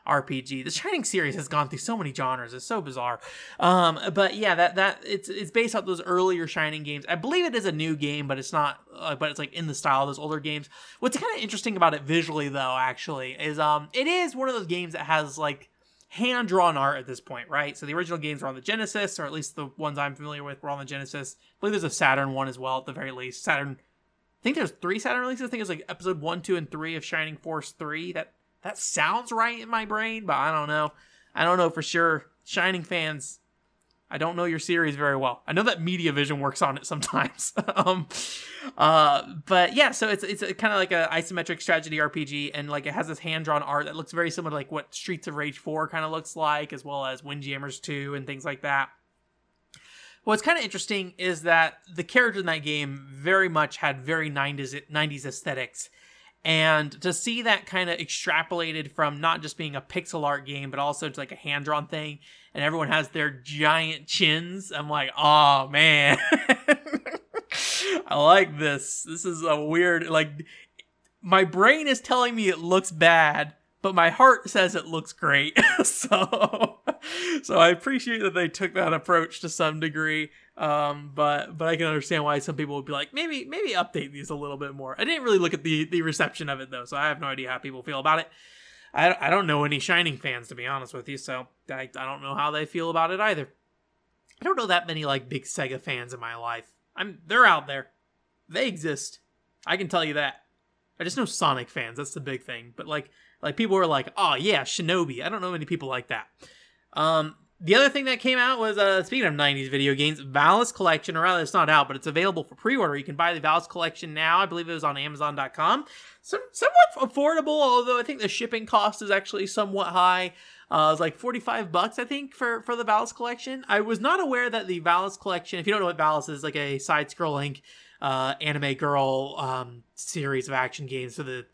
RPG. The Shining series has gone through so many genres. It's so bizarre. Um, but yeah, that that it's it's based off those earlier Shining games. I believe it is a new game, but it's not. Uh, but it's like in the style of those older games. What's kind of interesting about it visually, though, actually, is um, it is one of those games that has like hand drawn art at this point, right? So the original games were on the Genesis, or at least the ones I'm familiar with were on the Genesis. I believe there's a Saturn one as well, at the very least. Saturn. I think there's three Saturn releases. I think it's like episode one, two, and three of Shining Force three. That that sounds right in my brain, but I don't know. I don't know for sure. Shining fans, I don't know your series very well. I know that Media Vision works on it sometimes. um, uh, but yeah, so it's it's kind of like a isometric strategy RPG, and like it has this hand drawn art that looks very similar to like what Streets of Rage Four kind of looks like, as well as Windjammers Two and things like that. What's kind of interesting is that the characters in that game very much had very 90s 90s aesthetics and to see that kind of extrapolated from not just being a pixel art game, but also to like a hand drawn thing, and everyone has their giant chins, I'm like, oh man, I like this. This is a weird, like, my brain is telling me it looks bad, but my heart says it looks great. so, so I appreciate that they took that approach to some degree. Um, but but I can understand why some people would be like, maybe maybe update these a little bit more. I didn't really look at the the reception of it though, so I have no idea how people feel about it. I, I don't know any Shining fans to be honest with you, so I, I don't know how they feel about it either. I don't know that many like big Sega fans in my life. I'm they're out there. They exist. I can tell you that. I just know Sonic fans. That's the big thing. But like like people are like, oh yeah, Shinobi. I don't know many people like that. Um, the other thing that came out was uh speaking of 90s video games, Valis Collection, or rather it's not out, but it's available for pre-order. You can buy the Valis Collection now. I believe it was on Amazon.com. Some somewhat affordable, although I think the shipping cost is actually somewhat high. Uh, it's like 45 bucks, I think, for, for the Valis Collection. I was not aware that the Valis Collection, if you don't know what Valis is, like a side-scrolling uh, anime girl um, series of action games for the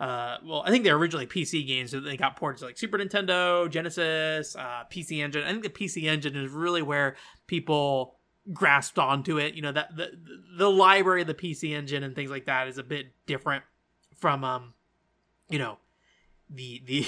uh, well, I think they're originally PC games, so they got ported to like Super Nintendo, Genesis, uh, PC Engine. I think the PC Engine is really where people grasped onto it. You know that the the library of the PC Engine and things like that is a bit different from um, you know, the the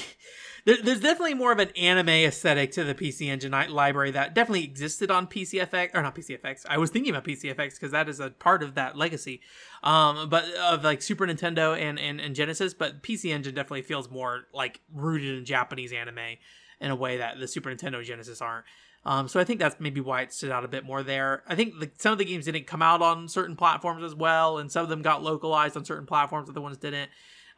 there's definitely more of an anime aesthetic to the PC Engine library that definitely existed on PCFX or not PCFX. I was thinking about PCFX because that is a part of that legacy, um, but of like Super Nintendo and, and and Genesis. But PC Engine definitely feels more like rooted in Japanese anime in a way that the Super Nintendo Genesis aren't. Um, so I think that's maybe why it stood out a bit more there. I think the, some of the games didn't come out on certain platforms as well, and some of them got localized on certain platforms, other ones didn't.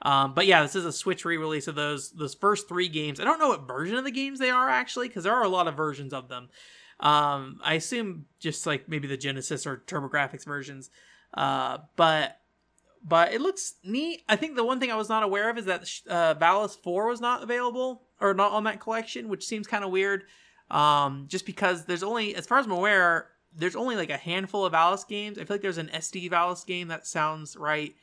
Um, but yeah, this is a Switch re-release of those those first three games. I don't know what version of the games they are actually, because there are a lot of versions of them. Um, I assume just like maybe the Genesis or TurboGrafx versions. Uh, but but it looks neat. I think the one thing I was not aware of is that uh, Valis Four was not available or not on that collection, which seems kind of weird. Um, just because there's only, as far as I'm aware, there's only like a handful of Valis games. I feel like there's an SD Valis game that sounds right.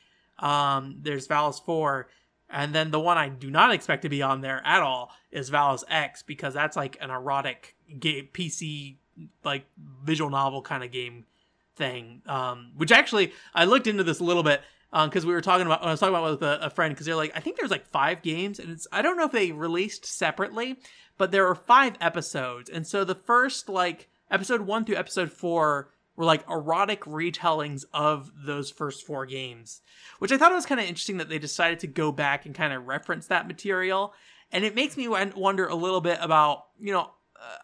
Um, there's Valis 4. And then the one I do not expect to be on there at all is Valis X because that's like an erotic gay PC like visual novel kind of game thing. Um, which actually I looked into this a little bit because um, we were talking about I was talking about with a, a friend because they're like I think there's like five games and it's I don't know if they released separately, but there are five episodes, and so the first like episode one through episode four were like erotic retellings of those first four games, which I thought it was kind of interesting that they decided to go back and kind of reference that material. And it makes me wonder a little bit about, you know, uh,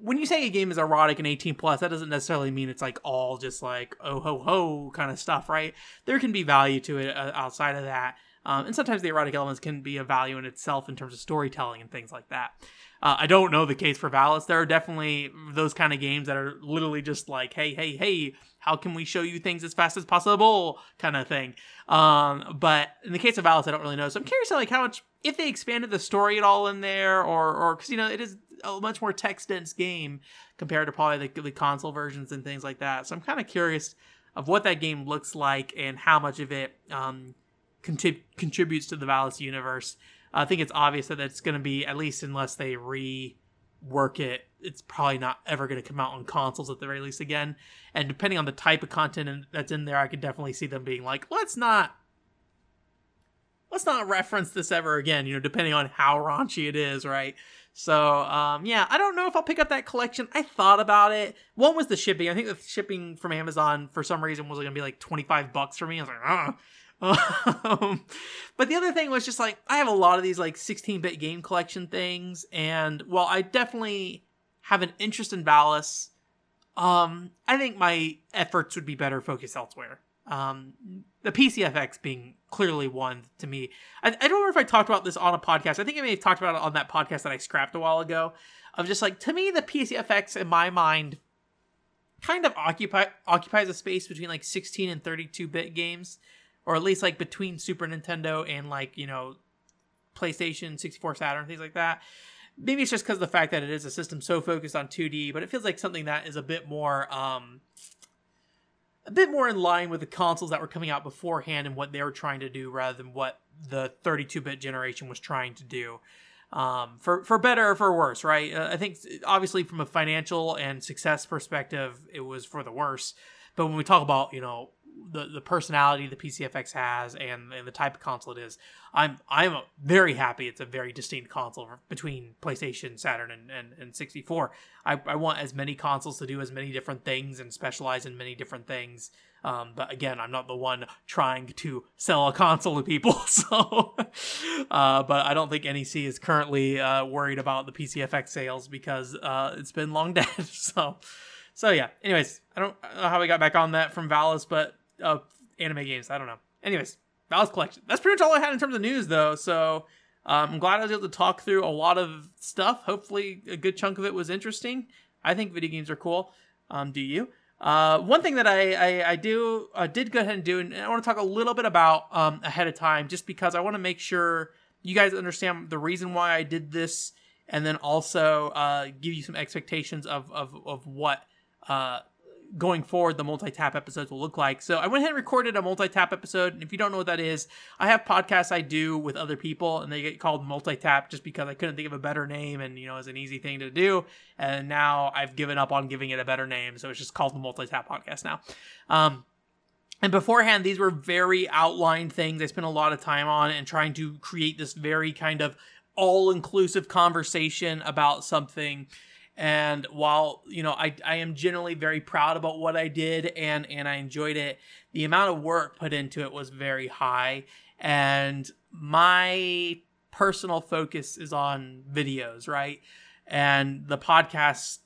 when you say a game is erotic and 18 plus, that doesn't necessarily mean it's like all just like oh ho ho kind of stuff, right? There can be value to it uh, outside of that. Um, and sometimes the erotic elements can be a value in itself in terms of storytelling and things like that. Uh, I don't know the case for Valis. There are definitely those kind of games that are literally just like, hey, hey, hey, how can we show you things as fast as possible, kind of thing. Um, but in the case of Valis, I don't really know. So I'm curious, like how much if they expanded the story at all in there, or or because you know it is a much more text dense game compared to probably the, the console versions and things like that. So I'm kind of curious of what that game looks like and how much of it um, contrib- contributes to the Valis universe. I think it's obvious that it's going to be at least unless they rework it, it's probably not ever going to come out on consoles at the very least again. And depending on the type of content that's in there, I could definitely see them being like, let's not let's not reference this ever again, you know, depending on how raunchy it is, right? So, um, yeah, I don't know if I'll pick up that collection. I thought about it. One was the shipping. I think the shipping from Amazon for some reason was going to be like 25 bucks for me. I was like, ah, um, but the other thing was just like I have a lot of these like 16-bit game collection things, and while I definitely have an interest in Valis, um, I think my efforts would be better focused elsewhere. Um, the PCFX being clearly one to me. I, I don't remember if I talked about this on a podcast. I think I may have talked about it on that podcast that I scrapped a while ago. Of just like to me, the PCFX in my mind kind of occupy occupies a space between like 16 and 32 bit games or at least like between Super Nintendo and like you know PlayStation, 64, Saturn, things like that. Maybe it's just because of the fact that it is a system so focused on 2D, but it feels like something that is a bit more um, a bit more in line with the consoles that were coming out beforehand and what they were trying to do rather than what the 32-bit generation was trying to do. Um, for for better or for worse, right? Uh, I think obviously from a financial and success perspective, it was for the worse. But when we talk about you know the the personality the PCFX has and, and the type of console it is, I'm I'm very happy it's a very distinct console between PlayStation, Saturn, and, and, and 64. I, I want as many consoles to do as many different things and specialize in many different things. Um, but again, I'm not the one trying to sell a console to people. So, uh, but I don't think NEC is currently uh, worried about the PCFX sales because uh, it's been long dead. So, so yeah. Anyways, I don't know how we got back on that from Valis, but uh, anime games. I don't know. Anyways, Valis collection. That's pretty much all I had in terms of news, though. So um, I'm glad I was able to talk through a lot of stuff. Hopefully, a good chunk of it was interesting. I think video games are cool. Um, do you? Uh, one thing that I I, I do uh, did go ahead and do, and I want to talk a little bit about um, ahead of time, just because I want to make sure you guys understand the reason why I did this, and then also uh, give you some expectations of of of what uh, going forward the multi-tap episodes will look like. So I went ahead and recorded a multi-tap episode. And if you don't know what that is, I have podcasts I do with other people and they get called multi-tap just because I couldn't think of a better name and you know it's an easy thing to do. And now I've given up on giving it a better name. So it's just called the multi-tap podcast now. Um, and beforehand, these were very outlined things I spent a lot of time on and trying to create this very kind of all inclusive conversation about something and while you know I, I am generally very proud about what i did and and i enjoyed it the amount of work put into it was very high. And my personal focus is on videos right? And the podcasts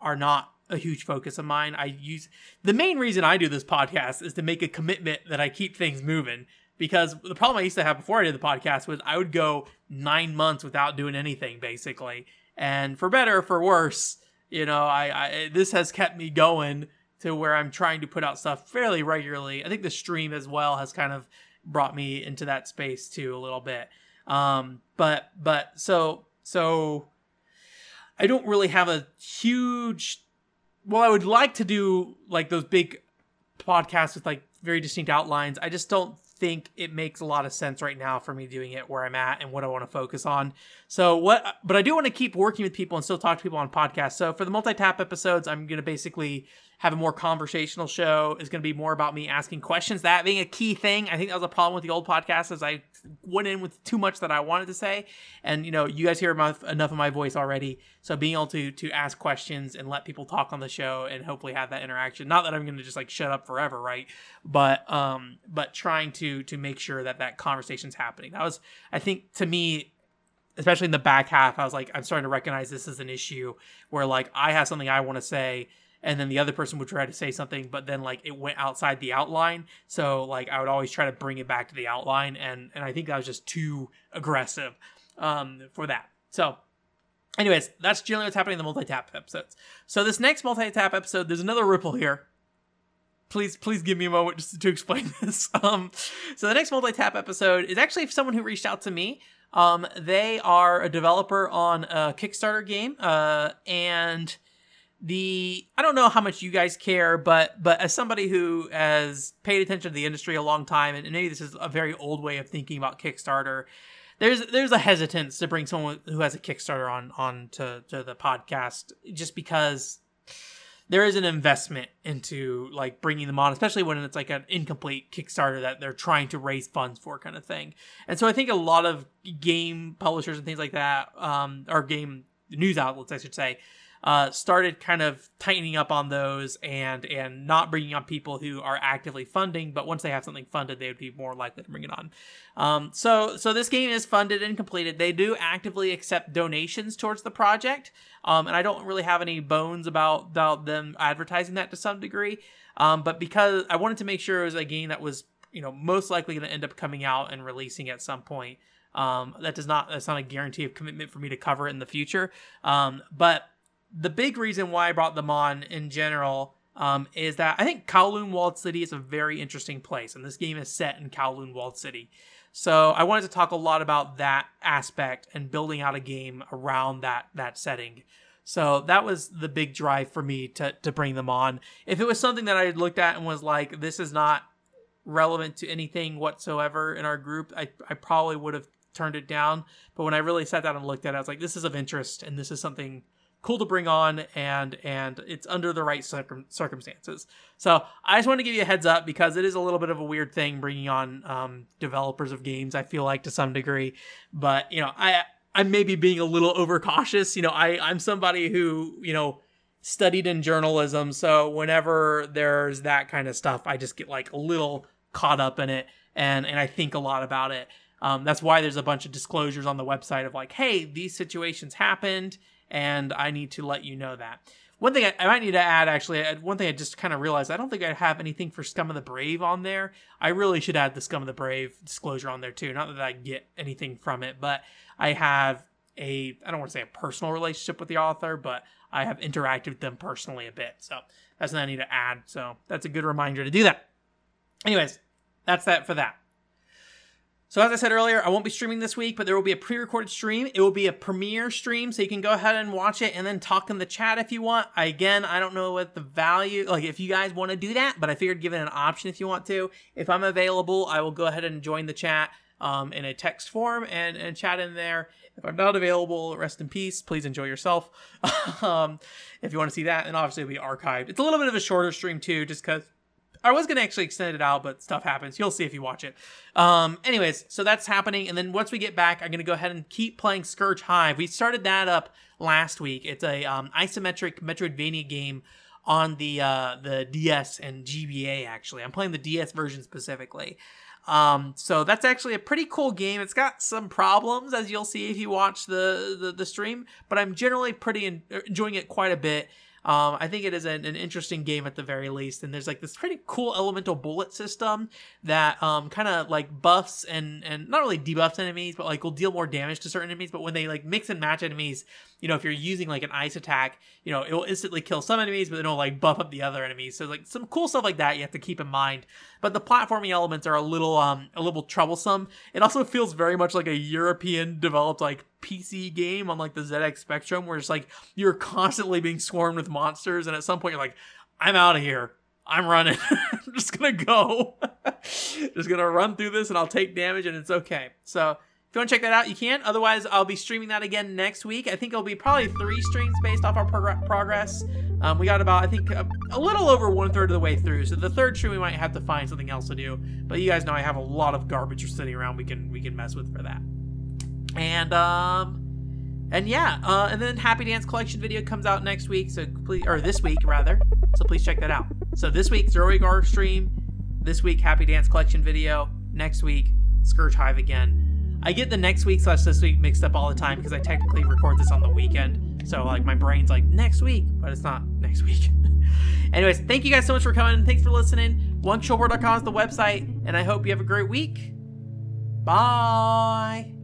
are not a huge focus of mine. I use the main reason i do this podcast is to make a commitment that i keep things moving. Because the problem i used to have before i did the podcast was i would go nine months without doing anything basically and for better or for worse, you know, I, I this has kept me going to where I'm trying to put out stuff fairly regularly. I think the stream as well has kind of brought me into that space too a little bit. Um, but but so so I don't really have a huge. Well, I would like to do like those big podcasts with like very distinct outlines. I just don't think it makes a lot of sense right now for me doing it where I'm at and what I want to focus on. So what but I do want to keep working with people and still talk to people on podcasts. So for the multi-tap episodes, I'm going to basically have a more conversational show is going to be more about me asking questions. That being a key thing i think that was a problem with the old podcast is i went in with too much that i wanted to say. And you know you guys hear enough, enough of my voice already. So being able to to ask questions and let people talk on the show and hopefully have that interaction. Not that i'm going to just like shut up forever right? But um but trying to to make sure that that conversation's happening. That was i think to me especially in the back half i was like i'm starting to recognize this as an issue where like i have something i want to say and then the other person would try to say something but then like it went outside the outline. So like i would always try to bring it back to the outline and and i think that was just too aggressive um for that. So anyways that's generally what's happening in the multi-tap episodes. So this next multi-tap episode there's another ripple here. Please please give me a moment just to explain this. Um so the next multi-tap episode is actually someone who reached out to me. Um they are a developer on a kickstarter game uh and the I don't know how much you guys care, but but as somebody who has paid attention to the industry a long time, and maybe this is a very old way of thinking about Kickstarter, there's there's a hesitance to bring someone who has a Kickstarter on on to, to the podcast just because there is an investment into like bringing them on, especially when it's like an incomplete Kickstarter that they're trying to raise funds for, kind of thing. And so I think a lot of game publishers and things like that, um, or game news outlets, I should say, uh, started kind of tightening up on those and and not bringing on people who are actively funding. But once they have something funded, they would be more likely to bring it on. Um, so so this game is funded and completed. They do actively accept donations towards the project, um, and I don't really have any bones about about them advertising that to some degree. Um, but because I wanted to make sure it was a game that was you know most likely going to end up coming out and releasing at some point. Um, that does not that's not a guarantee of commitment for me to cover it in the future. Um, but the big reason why I brought them on in general um, is that I think Kowloon Walled City is a very interesting place, and this game is set in Kowloon Walled City. So I wanted to talk a lot about that aspect and building out a game around that that setting. So that was the big drive for me to to bring them on. If it was something that I looked at and was like, this is not relevant to anything whatsoever in our group, I, I probably would have turned it down. But when I really sat down and looked at it, I was like, this is of interest and this is something cool to bring on and and it's under the right circum- circumstances. So i just want to give you a heads up because it is a little bit of a weird thing bringing on um, developers of games i feel like to some degree. But you know i i'm maybe being a little overcautious. You know i i'm somebody who you know studied in journalism. So whenever there's that kind of stuff i just get like a little caught up in it and and i think a lot about it. Um, that's why there's a bunch of disclosures on the website of like hey these situations happened and I need to let you know that. One thing I, I might need to add, actually, uh, one thing I just kind of realized, I don't think I have anything for Scum of the Brave on there. I really should add the Scum of the Brave disclosure on there too. Not that I get anything from it, but I have a, I don't want to say a personal relationship with the author, but I have interacted with them personally a bit. So that's what I need to add. So that's a good reminder to do that. Anyways, that's that for that. So as I said earlier, I won't be streaming this week, but there will be a pre-recorded stream. It will be a premiere stream, so you can go ahead and watch it and then talk in the chat if you want. I, again, I don't know what the value, like if you guys want to do that, but I figured give it an option if you want to. If I'm available, I will go ahead and join the chat um, in a text form and, and chat in there. If I'm not available, rest in peace. Please enjoy yourself. um, if you want to see that, and obviously it'll be archived. It's a little bit of a shorter stream too, just because I was gonna actually extend it out, but stuff happens. You'll see if you watch it. Um, anyways, so that's happening, and then once we get back, I'm gonna go ahead and keep playing Scurge Hive. We started that up last week. It's a um, isometric Metroidvania game on the uh, the DS and GBA. Actually, I'm playing the DS version specifically. Um, so that's actually a pretty cool game. It's got some problems, as you'll see if you watch the the, the stream, but I'm generally pretty in, enjoying it quite a bit. Um, I think it is an, an, interesting game at the very least, and there's like this pretty cool elemental bullet system that um, kind of like buffs and and not really debuffs enemies, but like will deal more damage to certain enemies. But when they like mix and match enemies, you know, if you're using like an ice attack, you know, it will instantly kill some enemies, but then it'll like buff up the other enemies. So like some cool stuff like that you have to keep in mind. But the platforming elements are a little um a little troublesome. It also feels very much like a European developed like PC game on like the ZX Spectrum, where it's like you're constantly being swarmed with monsters, and at some point you're like, I'm out of here. I'm running. I'm just gonna go. just gonna run through this and I'll take damage and it's okay. So if you want to check that out, you can. Otherwise, I'll be streaming that again next week. I think it'll be probably three streams based off our prog- progress. Um, we got about, I think, a, a, little over one third of the way through. So the third stream, we might have to find something else to do. But you guys know I have a lot of garbage sitting around. We can we can mess with for that. And um, and yeah, uh, and then Happy Dance Collection video comes out next week. So please, or this week rather. So please check that out. So this week Gar stream. This week Happy Dance Collection video. Next week Scurge Hive again. I get the next week slash this week mixed up all the time because I technically record this on the weekend. So like my brain's like next week, but it's not next week. Anyways, thank you guys so much for coming. Thanks for listening. OneControlBoard.com is the website, and I hope you have a great week. Bye.